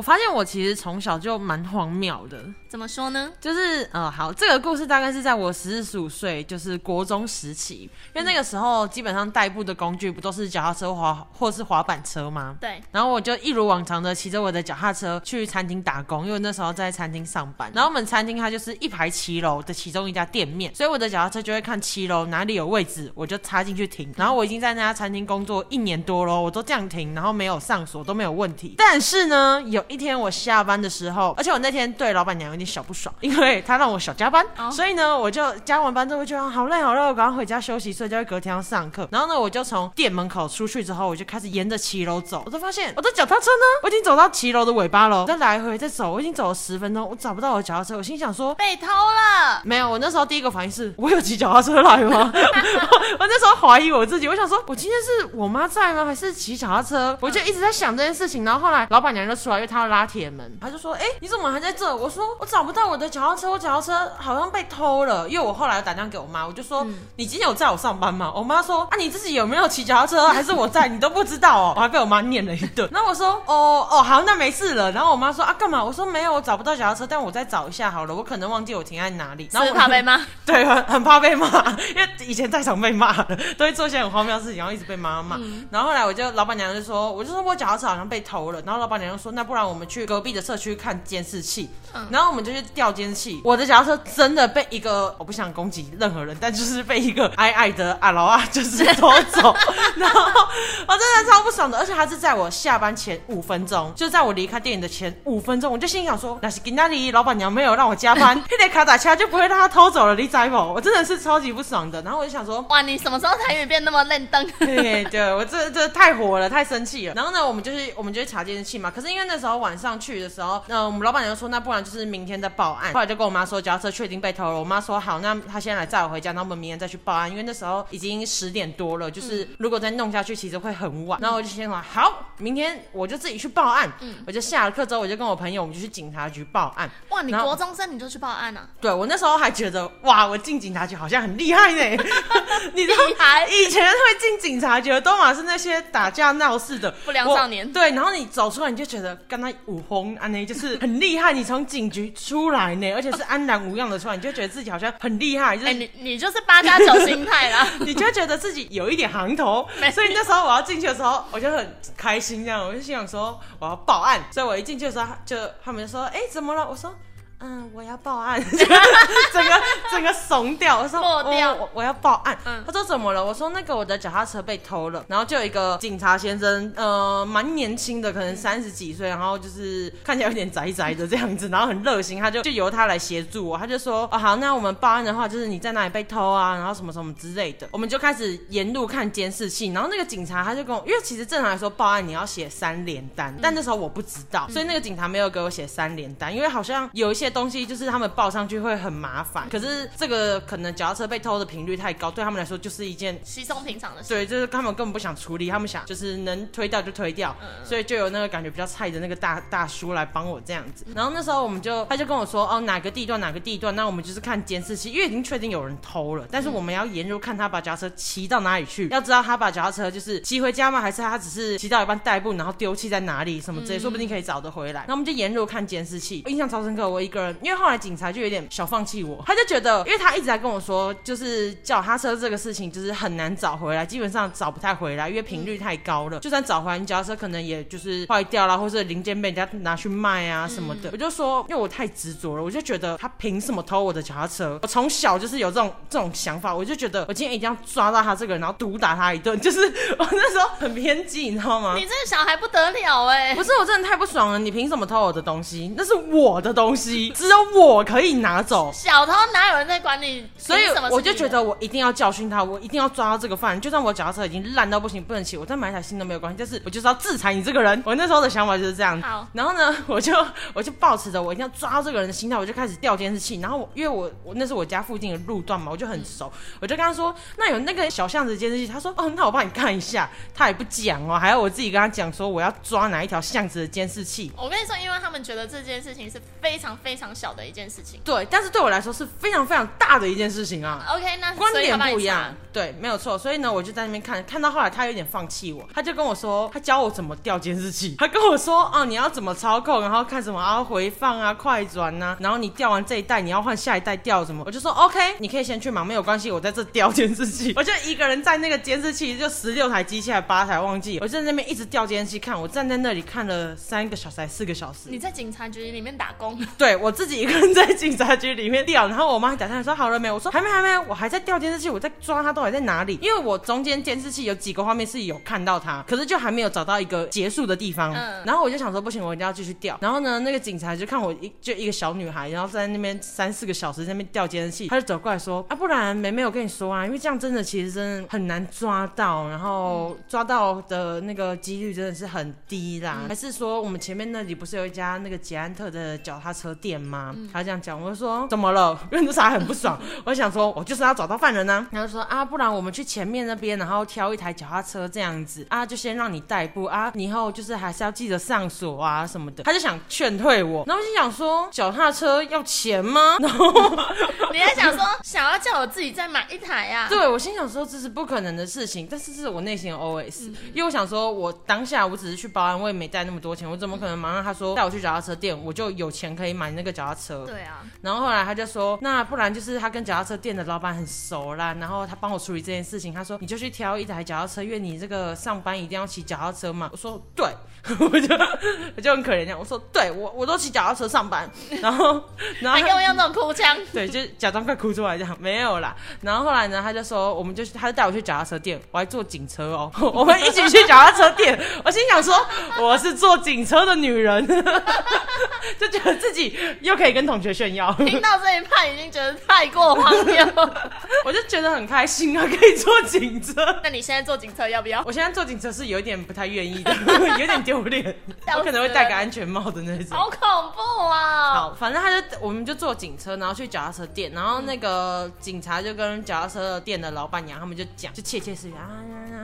我发现我其实从小就蛮荒谬的，怎么说呢？就是呃，好，这个故事大概是在我十四十五岁，就是国中时期，因为那个时候基本上代步的工具不都是脚踏车、滑或是滑板车吗？对，然后我就一如往常的骑着我的脚踏车去餐厅打工，因为那时候在餐厅上班。然后我们餐厅它就是一排骑楼的其中一家店面，所以我的脚踏车就会看骑楼哪里有位置，我就插进去停。然后我已经在那家餐厅工作一年多了，我都这样停，然后没有上锁都没有问题。但是呢，有一天我下班的时候，而且我那天对老板娘有点小不爽，因为她让我小加班，哦所以呢，我就加完班之后就好累好累，我赶快回家休息，睡觉，隔天要上课。然后呢，我就从店门口出去之后，我就开始沿着骑楼走，我就发现我的脚踏车呢，我已经走到骑楼的尾巴了，再来回再走，我已经走了十分钟，我找不到我的脚踏车，我心想说。被偷了。没有，我那时候第一个反应是我有骑脚踏车来吗？我 我那时候怀疑我自己，我想说，我今天是我妈在吗？还是骑脚踏车？我就一直在想这件事情。然后后来老板娘就出来，因为她要拉铁门，他就说：“哎、你怎么还在这？”我说：“我找不到我的脚踏车，我脚踏车好像被偷了。”因为我后来打电话给我妈，我就说：“你今天有在我上班吗？”我妈说：“啊，你自己有没有骑脚踏车？还是我在？你都不知道哦。”我还被我妈念了一顿。然后我说：“哦哦，好，那没事了。”然后我妈说：“啊，干嘛？”我说：“没有，我找不到脚踏车，但我再找一下好了，我可能忘记我停在哪里。”然后是我怕被骂，对，很很怕被骂，因为以前在场被骂了，都会做一些很荒谬的事情，然后一直被妈妈骂。然后后来我就老板娘就说，我就说我脚踏车好像被偷了，然后老板娘就说，那不然我们去隔壁的社区看监视器。嗯然后我们就去调监视器，我的脚踏车真的被一个我不想攻击任何人，但就是被一个 矮矮的阿劳啊，就是偷走。然后我真的超不爽的，而且他是在我下班前五分钟，就在我离开电影的前五分钟，我就心想说，那是给那里老板娘没有让我加班，那台卡打车就不会让他偷走了，你知不？我真的是超级不爽的。然后我就想说，哇，你什么时候台语变那么愣登？对对，我这这太火了，太生气了。然后呢，我们就是我们就去查监视器嘛。可是因为那时候晚上去的时候，那、我们老板娘说，那不然就是明天再报案。后来就跟我妈说，脚踏车确定被偷了。我妈说好，那她先来载我回家，那我们明天再去报案。因为那时候已经十点多了，就是如果再弄下去，其实会很晚。然后我就先说好，明天我就自己去报案。嗯我就下了课之后，我就跟我朋友，我们就去警察局报案。哇，你然后国中生你就去报案啊？对我那时候还觉得哇，我进警察局好像很厉害呢。你知道厉害以前会进警察局的都嘛是那些打架闹事的不良少年对，然后你走出来你就觉得跟他武红安呢就是很厉害。你从警局出来呢，而且是安然无恙的出来，你就觉得自己好像很厉害，就哎、是。你你就是八加九心态啦。你就觉得自己有一点行头 没，所以那时候我要进去的时候，我就很开心，这样我就心想说我要报案，所以我一进去的时候，就他们就说，哎、怎么了？我说。嗯，我要报案，整个整个怂掉。我说，落掉哦我我要报案。嗯他说怎么了？我说那个我的脚踏车被偷了。然后就有一个警察先生，呃，蛮年轻的，可能三十几岁，然后就是看起来有点宅宅的这样子，然后很热心，他就就由他来协助我。他就说，哦好，那我们报案的话，就是你在哪里被偷啊，然后什么什么之类的。我们就开始沿路看监视器，然后那个警察他就跟我，因为其实正常来说报案你要写三联单，但那时候我不知道，所以那个警察没有给我写三联单，因为好像有一些东西就是他们报上去会很麻烦。可是这个可能脚踏车被偷的频率太高，对他们来说就是一件稀松平常的事。对，就是他们根本不想处理，他们想就是能推掉就推掉，所以就有那个感觉比较菜的那个大大叔来帮我这样子。然后那时候我们就他就跟我说，哦哪个地段哪个地段，那我们就是看监视器，因为已经确定有人偷了，但是我们要沿路看他把脚踏车骑到哪里去，要知道他把脚踏车就是骑回家吗？还是他只是骑到一半代步，然后丢弃在哪里什么之类，说不定可以找得回来。那我们就沿路看监视器，我印象超深刻。我一个人，因为后来警察就有点小放弃我，他就觉得，因为他一直在跟我说，就是脚踏车这个事情就是很难找回来，基本上找不太回来，因为频率太高了。就算找回来，你脚踏车可能也就是坏掉了，或者零件被人家拿去卖啊什么的。我就说，因为我太执着了，我就觉得他凭什么偷我的脚踏车？我从小就是有这种这种想法，我就觉得我今天一定要抓到他这个人，然后毒打他一顿。就是 我那时候很偏激，你知道吗？你这个小孩不得了哎、不是，我真的太不爽了！你凭什么偷我的东西？那是我的东西，只有我可以拿走。小偷哪有人在管你？所以我就觉得我一定要教训他，我一定要抓到这个犯人。就算我脚踏车已经烂到不行，不能骑，我再买一台新的没有关系。但是我就是要制裁你这个人。我那时候的想法就是这样。好然后呢，我就我就抱持着我一定要抓到这个人的心态，我就开始调监视器。然后我因为我我那是我家附近的路段嘛，我就很熟，我就跟他说，那有那个小巷子监视器。他说，哦，那我帮你看一下。他也不讲哦，还要我自己跟他讲说我要抓哪一条巷子的监视器。我跟你说，因为他们觉得这件事情是非常非常小的一件事情。对，但是对我来说是非常非常大的一件事情啊。OK，那观点不一样，对，没有错。所以呢，我就在那边看，看到后来他有点放弃我，他就跟我说，他教我怎么调监视器，他跟我说，哦，你要怎么操控，然后看什么啊，回放啊，快转呐、然后你调完这一代，你要换下一代调什么，我就说 OK，你可以先去忙，没有关系，我在这调监视器，我就一个人在那个监视器，就十六台机器还八台忘记，我就在那边一直调监视器看，我站在那里看了三个小时还四个小时，你在警察局里面打工，对我自己一个人在警察局里面调，然后我妈打电话说好了没？我说还没还没，我还在调监视器，我在抓他到底在哪里？因为我中间监视器有几个画面是有看到他，可是就还没有找到一个结束的地方。嗯然后我就想说不行，我一定要继续调。然后呢，那个警察就看我一就一个小女孩，然后在那边三四个小时在那边调监视器，他就走过来说啊，不然梅梅我跟你说啊，因为这样真的其实真的很难抓到，然后抓到的那个几率真的是很低啦。还是说我们前面那里不是有一家那个捷安特的脚踏车店吗？他这样讲，我就说怎么了？因为那时候还很不爽，我就想说我就是要找到犯人呢、然后就说啊，不然我们去前面那边，然后挑一台脚踏车这样子啊，就先让你代步啊，你以后就是还是要记得上锁啊什么的。他就想劝退我，然后我心想说脚踏车要钱吗？然后 你还想说想要叫我自己再买一台呀、啊？对我心想说这是不可能的事情，但是这是我内心的 OS，、因为我想说我当下我只是去保安，我也没带那么多钱，我怎么可能马上他说带我去脚踏车店，我就有钱可以买那个脚踏车？对啊，然后后来他就说，那不然就是他跟脚踏车店的老板很熟啦，然后他帮我处理这件事情。他说你就去挑一台脚踏车，因为你这个上班一定要骑脚踏车嘛。我说对，我就我就很可怜这样。我说对我我都骑脚踏车上班，然后然后他还给我用那种哭腔。对，就假装快哭出来这样，没有啦。然后后来呢，他就说，我们就他就带我去脚踏车店，我还坐警车哦，我们一起去脚踏车店。我心想说，我是坐警车的女人，就觉得自己 又可以跟同学炫耀，听到这一半已经觉得太过荒谬。我就觉得很开心啊，可以坐警车。那你现在坐警车要不要？我现在坐警车是有点不太愿意的，有点丢脸，我可能会戴个安全帽的那种。好恐怖啊！好，反正他就我们就坐警车，然后去脚踏车店，然后那个警察就跟脚踏车店的老板娘他们就讲，就窃窃私语啊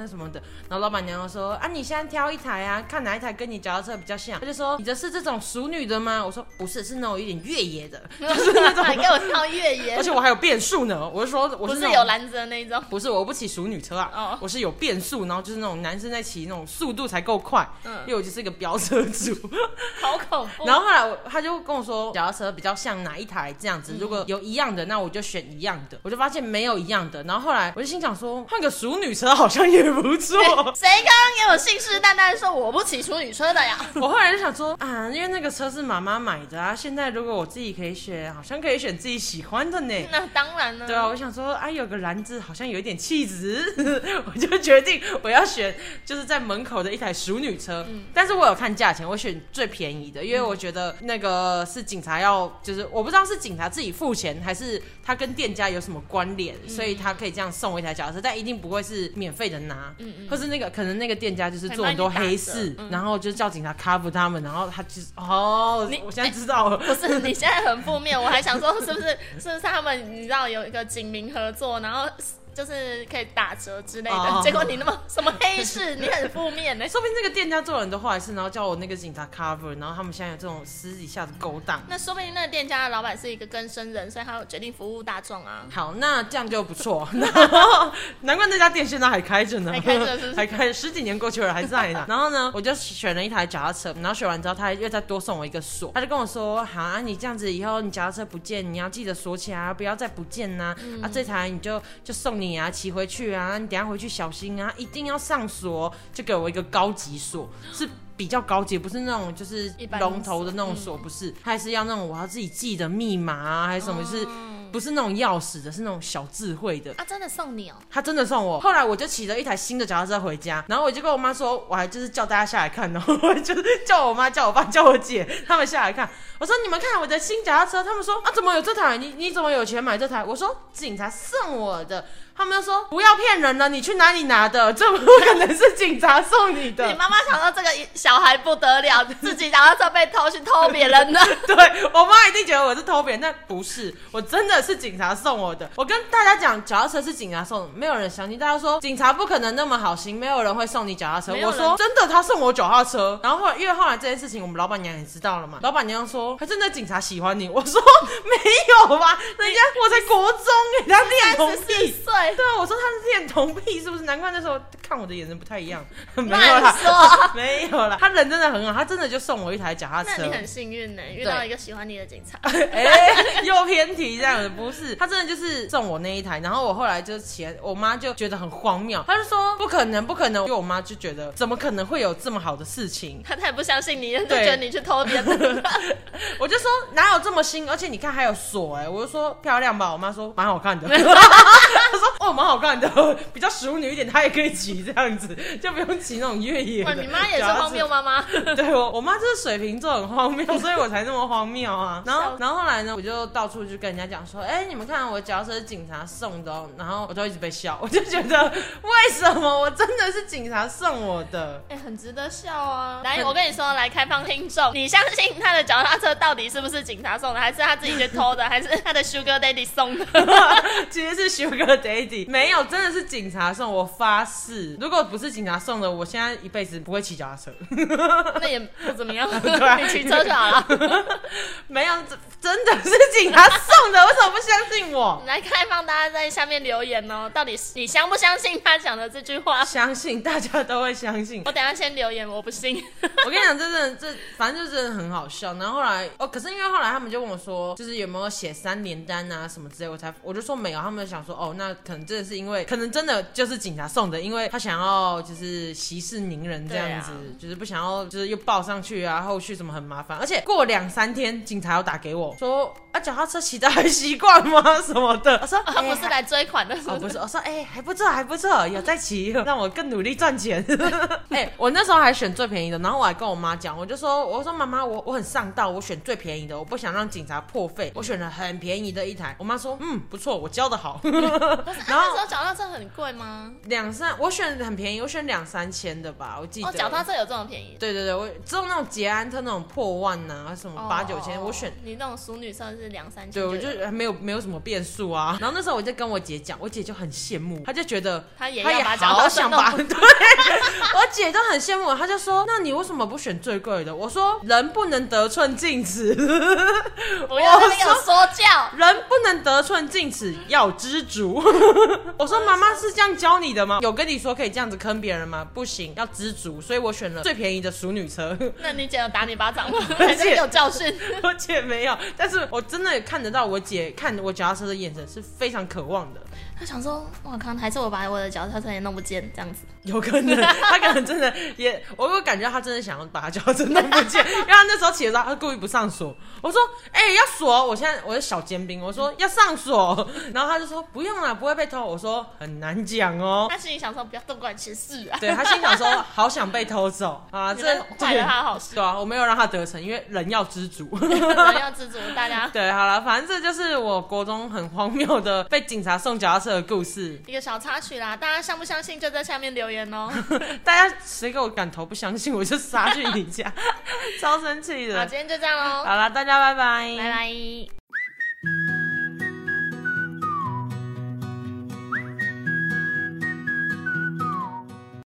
啊啊什么的。然后老板娘就说啊，你现在挑一台啊，看哪一台跟你脚踏车比较像。他就说你的是这种熟女的吗？我说不是，是那种有点越野的，就是那种还给我挑越野而，且我还有变速呢。我是说我不是有篮子的那一种。不是，我不骑熟女车啊，哦我是有变速，然后就是那种男生在骑那种速度才够快，嗯因为我就是一个飙车族。好恐怖。然后后来我他就跟我说，脚踏车比较像哪一台这样子，如嗯果有一样的，那我就选一样的。我就发现没有一样的，然后后来我就心想说，换个熟女车好像也不错。谁刚刚给我信誓旦旦说我不骑淑女车的呀？我后来就想说啊，因为那个车是妈妈买的啊，现在如果我自己可以选，好像可以选自己喜欢的呢。那当然了。对啊，我想说，啊，有个篮子好像有一点气质，我就决定我要选就是在门口的一台淑女车。但是我有看价钱，我选最便宜的，因为我觉得那个是警察要，就是我不知道是警察自己付钱，还是他跟店家有什么关联，所以他可以这样送我一台脚踏车，但一定不会是免费的拿，或是那个可能那个店家就是做很多黑事，然后就叫警察 cover 他们，然后他就是哦你，我现在知道了。不是，你现在很负面，我还想说是不是 是不是他们你知道有一个警民合作，然后就是可以打折之类的，哦结果你那么什么黑市，你很负面呢、说不定这个店家做了很多坏事，然后叫我那个警察 cover，然后他们现在有这种私底下的勾当。那说不定那个店家的老板是一个更生人，所以他有决定服务大众啊。好，那这样就不错。难怪那家店现在还开着呢，还开着是不是还开十几年过去了还在呢。然后呢，我就选了一台脚踏车，然后选完之后，他又再多送我一个锁，他就跟我说：“好啊，你这样子以后你脚踏车不见，你要记得锁起来啊，不要再不见呐、啊。这台你就就送你啊，骑回去啊，你等下回去小心啊，一定要上锁。”就给我一个高级锁，是。比较高级，不是那种就是龙头的那种锁，不是，它还是要那种我要自己记的密码啊，还是什么，是不是那种钥匙的，是那种小智慧的。啊，真的送你哦、他真的送我，后来我就骑着一台新的脚踏车回家，然后我就跟我妈说，我还就是叫大家下来看，然后我就是叫我妈、叫我爸、叫我姐 他们下来看。我说你们看我的新脚踏车，他们说啊怎么有这台？你你怎么有钱买这台？我说警察送我的。他们就说不要骗人了，你去哪里拿的？这不可能是警察送你的。你妈妈想到这个小孩不得了，自己然后车被偷去偷别人的。对我妈一定觉得我是偷别人，但不是，我真的是警察送我的。我跟大家讲，脚踏车是警察送的，没有人相信。大家说警察不可能那么好心，没有人会送你脚踏车。我说真的，他送我脚踏车。然后后来因为后来这件事情，我们老板娘也知道了嘛。老板娘说，还真的警察喜欢你。我说没有吧，人家 我在国中给他练童癖。对啊，我说他是练童癖，是不是？难怪那时候看我的眼神不太一样。没有啦，没有啦，他人真的很好，他真的就送我一台脚踏车。那你很幸运呢，遇到一个喜欢你的警察。哎，又偏题这样子，不是？他真的就是送我那一台，然后我后来就起来，我妈就觉得很荒谬，她就说不可能，不可能。因为我妈就觉得怎么可能会有这么好的事情？她太不相信你，就觉得你去偷别人。我就说哪有这么新？而且你看还有锁哎，我就说漂亮吧。我妈说蛮好看的。她说哦，蛮好看的，比较淑女一点，她也可以骑这样子，就不用骑那种越野哇。你妈也是荒谬妈妈。对我，我妈就是水瓶座，很荒谬，所以我才那么荒谬啊。然后，然后后来呢，我就到处去跟人家讲说，哎，你们看我脚车是警察送的，然后我就一直被笑，我就觉得为什么我真的是警察送我的？哎，很值得笑啊。来，我跟你说，来开放听众，你相信他的脚踏车到底是不是警察送的，还是他自己去偷的，还是他的 Sugar Daddy 送的？其实是 Sugar Daddy，没有，真的是警察送，我发誓，如果不是警察送的，我现在一辈子不会骑脚踏车。那也不怎么样，你骑车就好了。没有，真真的是警察送的，为什么不相信我？来开放大家在下面留言哦，到底你相不相信他讲的这句话？相信，大家都会相信。我等下先留言，我不信。我跟你讲，真的这反正就真的很好笑。然后后来哦，可是因为后来他们就问我说，就是有没有写三连单啊什么之类，我才我就说没有。他们想说哦，那可能真的是因为，可能真的就是警察送的，因为他想要就是息事宁人这样子，就是不想要就是又报上去啊，后续什么很麻烦。而且过两三天，警察要打给我说啊，脚踏车骑的还习惯吗？什么的？我说他不是来追款的，哦不是，我说哎还不错还不错，有在骑，让我更努力赚钱。哎，我那时候还选最便宜的，然后我还跟我妈讲，我就说我说妈妈我我很上道，我选最便宜的，我不想让警察破费，我选了很便宜的一台。我妈说嗯不错，我教的好。然后那时候脚踏车很贵吗？两三，我选很便宜，我选两三千的吧，我记得。哦，脚踏车有这么便宜？对对对，我只有那种捷安特那种破万呐，什么八九千，我选。你那种淑女车是两三千。对，我就没有没有什么变数啊。然后那时候我就跟我姐讲，我姐就很羡慕，她就觉得她也她也好想把对，我姐都很羡慕，她就说：“那你为什么不选最贵的？”我说：“人不能得寸进尺。”不要说教，人不能得寸进尺，要知足。我说：“妈妈是这样教你的吗？有跟你说可以这样子坑别人吗？不行，要知足。”所以我选了最便宜的熟女车。那你姐有打你巴掌吗？还是有教训？我姐没有，但是我真的看得到我姐看我脚踏车的眼神是非常渴望的。他想说：“哇靠，还是我把我的脚踏车也弄不见这样子。”有可能，他可能真的也，我有感觉他真的想要把他脚踏车弄不见，因为他那时候骑的时候他故意不上锁。我说：“哎，要锁！我现在我是小尖兵，我说要上锁。”然后他就说：“不用了，不会被偷。”我说：“很难讲哦。”他心里想说：“不要多管闲事啊。”对他心想说：“好想被偷走 啊！”这坏了他好事。对啊，我没有让他得逞，因为人要知足，人要知足。大家 对，好了，反正这就是我国中很荒谬的被警察送脚踏车的故事。一个小插曲啦，大家相不相信就在下面留言哦。大家谁给我敢投不相信，我就杀去你家，超生气的。好，今天就这样喽。好了，大家拜拜，拜拜。